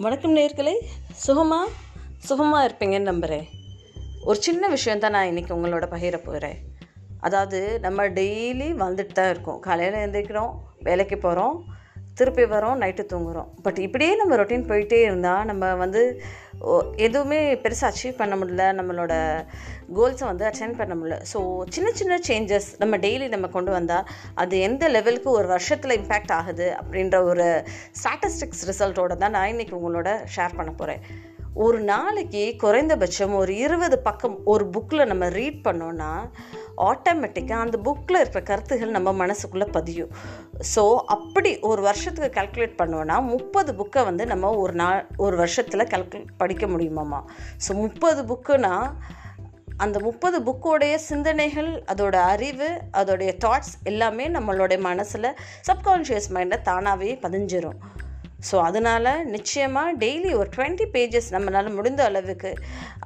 வணக்கம் நேர்களே. சுகமாக சுகமாக இருப்பீங்கன்னு நம்புகிறேன் ஒரு சின்ன விஷயம் தான் நான் இன்றைக்கி உங்களோட பகிர போகிறேன் அதாவது நம்ம டெய்லி வந்துட்டு தான் இருக்கோம். காலையில் எழுந்திரிக்கிறோம் வேலைக்கு போகிறோம் திருப்பி வரோம் நைட்டு தூங்குறோம். பட் இப்படியே நம்ம ரொட்டீன் போயிட்டே இருந்தால் நம்ம வந்து ஓ- எதுவுமே பெருசாக அச்சீவ் பண்ண முடியல. நம்மளோட கோல்ஸை வந்து அச்சீவ் பண்ண முடியல. ஸோ சின்ன சின்ன சேஞ்சஸ் நம்ம டெய்லி நம்ம கொண்டு வந்தால் அது எந்த லெவலுக்கு ஒரு வருஷத்தில் இம்பேக்ட் ஆகுது அப்படின்ற ஒரு ஸ்டாட்டிஸ்டிக்ஸ் ரிசல்ட்டோட தான் நான் இன்றைக்கி உங்களோட ஷேர் பண்ண போகிறேன் ஒரு நாளைக்கு குறைந்தபட்சம் ஒரு இருபது பக்கம் ஒரு புக்கில் நம்ம ரீட் பண்ணோன்னா ஆட்டோமேட்டிக்காக அந்த புக்கில் இருக்கிற கருத்துகள் நம்ம மனசுக்குள்ளே பதியும். ஸோ அப்படி ஒரு வருஷத்துக்கு கால்குலேட் பண்ணோன்னா முப்பது புக்கை வந்து நம்ம ஒரு நாள் ஒரு வருஷத்தில் கால்குலேட் படிக்க முடியுமாம்மா? ஸோ முப்பது புக்குனா அந்த முப்பது புக்கோடைய சிந்தனைகள் அதோட அறிவு அதோடைய தாட்ஸ் எல்லாமே நம்மளுடைய மனசில் சப்கான்ஷியஸ் மைண்டில் தானாகவே பதிஞ்சிடும் ஸோ அதனால் நிச்சயமாக டெய்லி ஒரு டுவெண்ட்டி பேஜஸ் நம்மளால் முடிந்த அளவுக்கு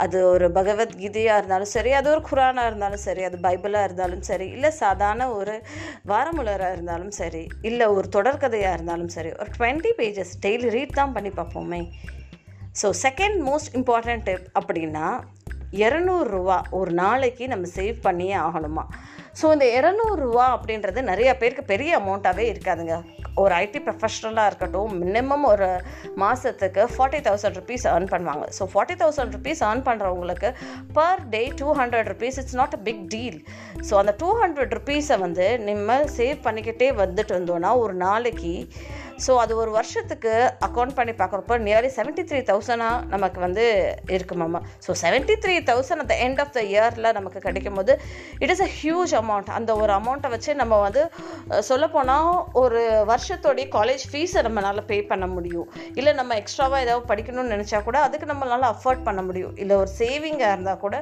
அது ஒரு பகவத்கீதையாக இருந்தாலும் சரி அது ஒரு குரானாக இருந்தாலும் சரி அது பைபிளாக இருந்தாலும் சரி இல்லை சாதாரண ஒரு வாரமுலராக இருந்தாலும் சரி இல்லை ஒரு தொடர்கதையாக இருந்தாலும் சரி ஒரு டுவெண்ட்டி பேஜஸ் டெய்லி ரீட் தான் பண்ணி பார்ப்போமே. So second most important tip அப்படின்னா இரநூறுவா ஒரு நாளைக்கு நம்ம சேவ் பண்ணியே ஆகணுமா? ஸோ இந்த இரநூறுவா அப்படின்றது நிறைய பேருக்கு பெரிய அமௌண்ட்டாகவே இருக்காதுங்க. ஒரு ஐடி ப்ரொஃபஷனலாக இருக்கட்டும் மினிமம் ஒரு மாதத்துக்கு ஃபார்ட்டி தௌசண்ட் ருபீஸ் ஏர்ன் பண்ணுவாங்க. So forty thousand rupees earn பண்ணுறவங்களுக்கு per day two hundred rupees it's not a big deal so அந்த டூ ஹண்ட்ரட் ருபீஸை வந்து நம்ம சேவ் பண்ணிக்கிட்டே வந்துட்டு இருந்தோன்னா ஒரு நாளைக்கு ஸோ அது ஒரு வருஷத்துக்கு அக்கௌண்ட் பண்ணி பார்க்குறப்ப நியர்லி செவன்ட்டி த்ரீ தௌசண்டாக நமக்கு வந்து இருக்குமாமா so seventy three thousand at the end of the இயரில் நமக்கு கிடைக்கும் போது it is a huge amount அந்த ஒரு அமௌண்ட்டை வச்சு நம்ம வந்து சொல்லப்போனால் ஒரு வருஷத்தோடைய காலேஜ் ஃபீஸை நம்மளால் பே பண்ண முடியும். இல்லை நம்ம எக்ஸ்ட்ராவாக ஏதாவது படிக்கணும்னு நினச்சா கூட அதுக்கு நம்மளால் அஃபோர்ட் பண்ண முடியும். இல்லை ஒரு சேவிங்காக இருந்தால் கூட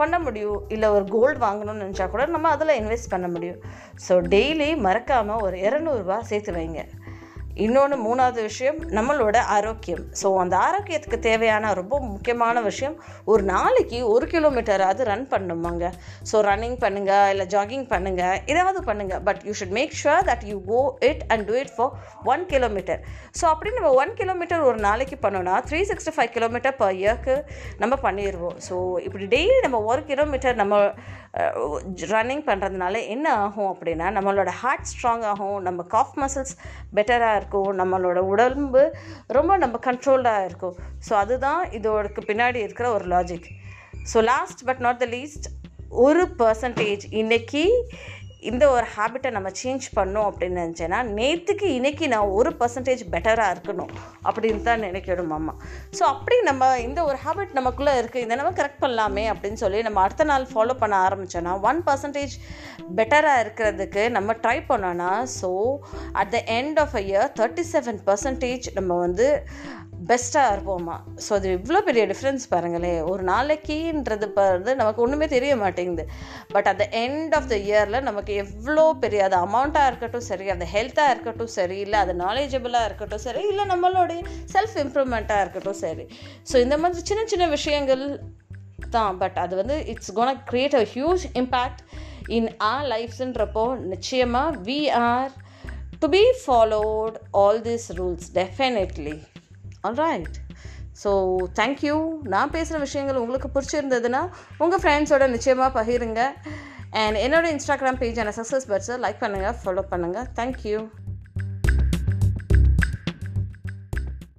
பண்ண முடியும். இல்லை ஒரு கோல்டு வாங்கணும்னு நினச்சா கூட நம்ம அதில் இன்வெஸ்ட் பண்ண முடியும். ஸோ டெய்லி மறக்காமல் ஒரு இரநூறுபா சேர்த்து வைங்க. இன்னொன்று மூணாவது விஷயம் நம்மளோட ஆரோக்கியம். ஸோ அந்த ஆரோக்கியத்துக்கு தேவையான ரொம்ப முக்கியமான விஷயம் ஒரு நாளைக்கு ஒரு கிலோமீட்டராவது ரன் பண்ணணுமாங்க ஸோ ரன்னிங் பண்ணுங்கள் இல்லை ஜாகிங் பண்ணுங்கள் ஏதாவது பண்ணுங்கள் but you should make sure that you go it and do it for one kilometre so அப்படி நம்ம ஒன் கிலோமீட்டர் ஒரு நாளைக்கு பண்ணோன்னா three sixty five kilometre per இயர்க்கு நம்ம பண்ணிடுவோம் ஸோ இப்படி டெய்லி நம்ம ஒரு கிலோமீட்டர் நம்ம ரன்னிங் பண்ணுறதுனால என்ன ஆகும் அப்படின்னா நம்மளோட ஹார்ட் ஸ்ட்ராங் ஆகும் நம்ம காஃப் மசில்ஸ் பெட்டராக இருக்கும் நம்மளோட உடம்பு ரொம்ப நம்ம கண்ட்ரோல்டாக இருக்கும். ஸோ அதுதான் இதோடக்கு பின்னாடி இருக்கிற ஒரு logic so last but not the least ஒரு பர்சன்டேஜ் இன்னைக்கு இந்த ஒரு ஹேபிட்டை நம்ம சேஞ்ச் பண்ணோம் அப்படின்னு நினச்சேன்னா நேற்றுக்கு இன்றைக்கி நான் ஒரு பர்சன்டேஜ் பெட்டராக இருக்கணும் அப்படின்னு தான் நினைக்கணும் அம்மா ஸோ அப்படி நம்ம இந்த ஒரு ஹேபிட் நமக்குள்ளே இருக்குது இதை நம்ம கரெக்ட் பண்ணலாமே அப்படின்னு சொல்லி நம்ம அடுத்த நாள் ஃபாலோ பண்ண ஆரம்பிச்சோன்னா ஒன் பர்சன்டேஜ் பெட்டராக இருக்கிறதுக்கு நம்ம ட்ரை பண்ணோன்னா so at the end of a year thirty seven percentage நம்ம வந்து பெஸ்ட்டாக இருப்போமா? ஸோ அது இவ்வளோ பெரிய டிஃப்ரென்ஸ் பாருங்களேன். ஒரு நாளைக்குன்றது பாருது நமக்கு ஒன்றுமே தெரிய மாட்டேங்குது. But at the end of the இயரில் நமக்கு எவ்வளோ பெரிய அது அமௌண்ட்டாக இருக்கட்டும் சரி அந்த ஹெல்த்தாக இருக்கட்டும் சரி இல்லை அது நாலேஜபிளாக இருக்கட்டும் சரி இல்லை நம்மளுடைய செல்ஃப் இம்ப்ரூவ்மெண்ட்டாக இருக்கட்டும் சரி. ஸோ இந்த மாதிரி சின்ன சின்ன விஷயங்கள் தான் பட் அது வந்து it's gonna create a huge impact in our லைஃப்ஸுன்றப்போ நிச்சயமாக we are to be followed all these rules definitely alright so thank you நான் பேசுகிற விஷயங்கள் உங்களுக்கு பிடிச்சிருந்ததுன்னா உங்கள் ஃப்ரெண்ட்ஸோட நிச்சயமாக பகிருங்க. அண்ட் என்னோட இன்ஸ்டாகிராம் பேஜான சக்ஸஸ் பர்ட்ஸை லைக் பண்ணுங்கள் ஃபாலோ பண்ணுங்கள் தேங்க்யூ